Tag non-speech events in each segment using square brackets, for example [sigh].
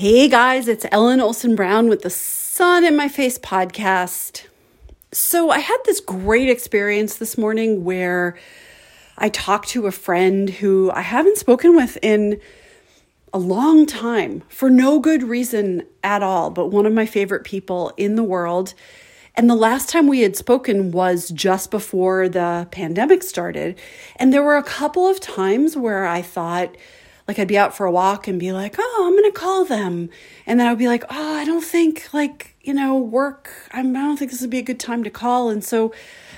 Hey guys, it's Ellen Olson Brown with the Sun in My Face podcast. So, I had this great experience this morning where I talked to a friend who I haven't spoken with in a long time for no good reason at all, but one of my favorite people in the world. And the last time we had spoken was just before the pandemic started. And there were a couple of times where I thought, like I'd be out for a walk and be like, "Oh, I'm going to call them." And then I would be like, "Oh, I don't think like, you know, work, I'm, I don't think this would be a good time to call." And so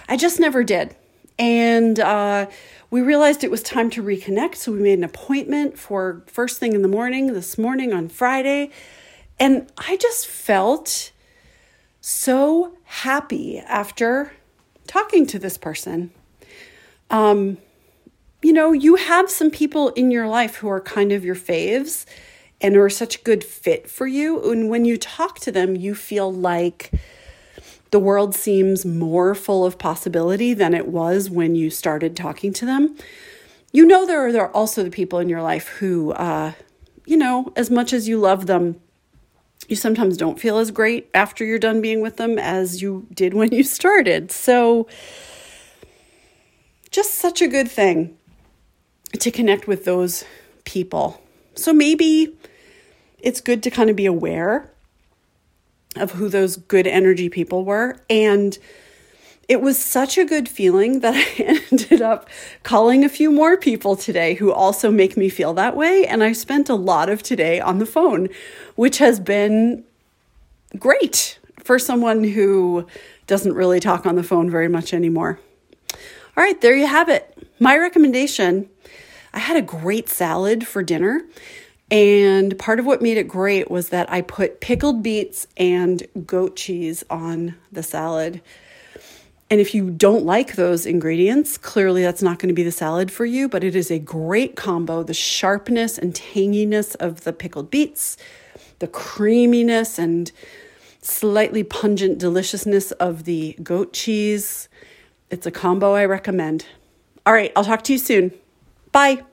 I just never did. And uh, we realized it was time to reconnect, so we made an appointment for first thing in the morning this morning on Friday. And I just felt so happy after talking to this person. Um, you know, you have some people in your life who are kind of your faves and are such a good fit for you. And when you talk to them, you feel like the world seems more full of possibility than it was when you started talking to them. You know, there are, there are also the people in your life who, uh, you know, as much as you love them, you sometimes don't feel as great after you're done being with them as you did when you started. So, just such a good thing to connect with those people. So maybe it's good to kind of be aware of who those good energy people were. And it was such a good feeling that [laughs] I ended up calling a few more people today who also make me feel that way. And I spent a lot of today on the phone, which has been great for someone who doesn't really talk on the phone very much anymore. All right, there you have it. My recommendation I had a great salad for dinner. And part of what made it great was that I put pickled beets and goat cheese on the salad. And if you don't like those ingredients, clearly that's not going to be the salad for you, but it is a great combo. The sharpness and tanginess of the pickled beets, the creaminess and slightly pungent deliciousness of the goat cheese. It's a combo I recommend. All right, I'll talk to you soon. Bye.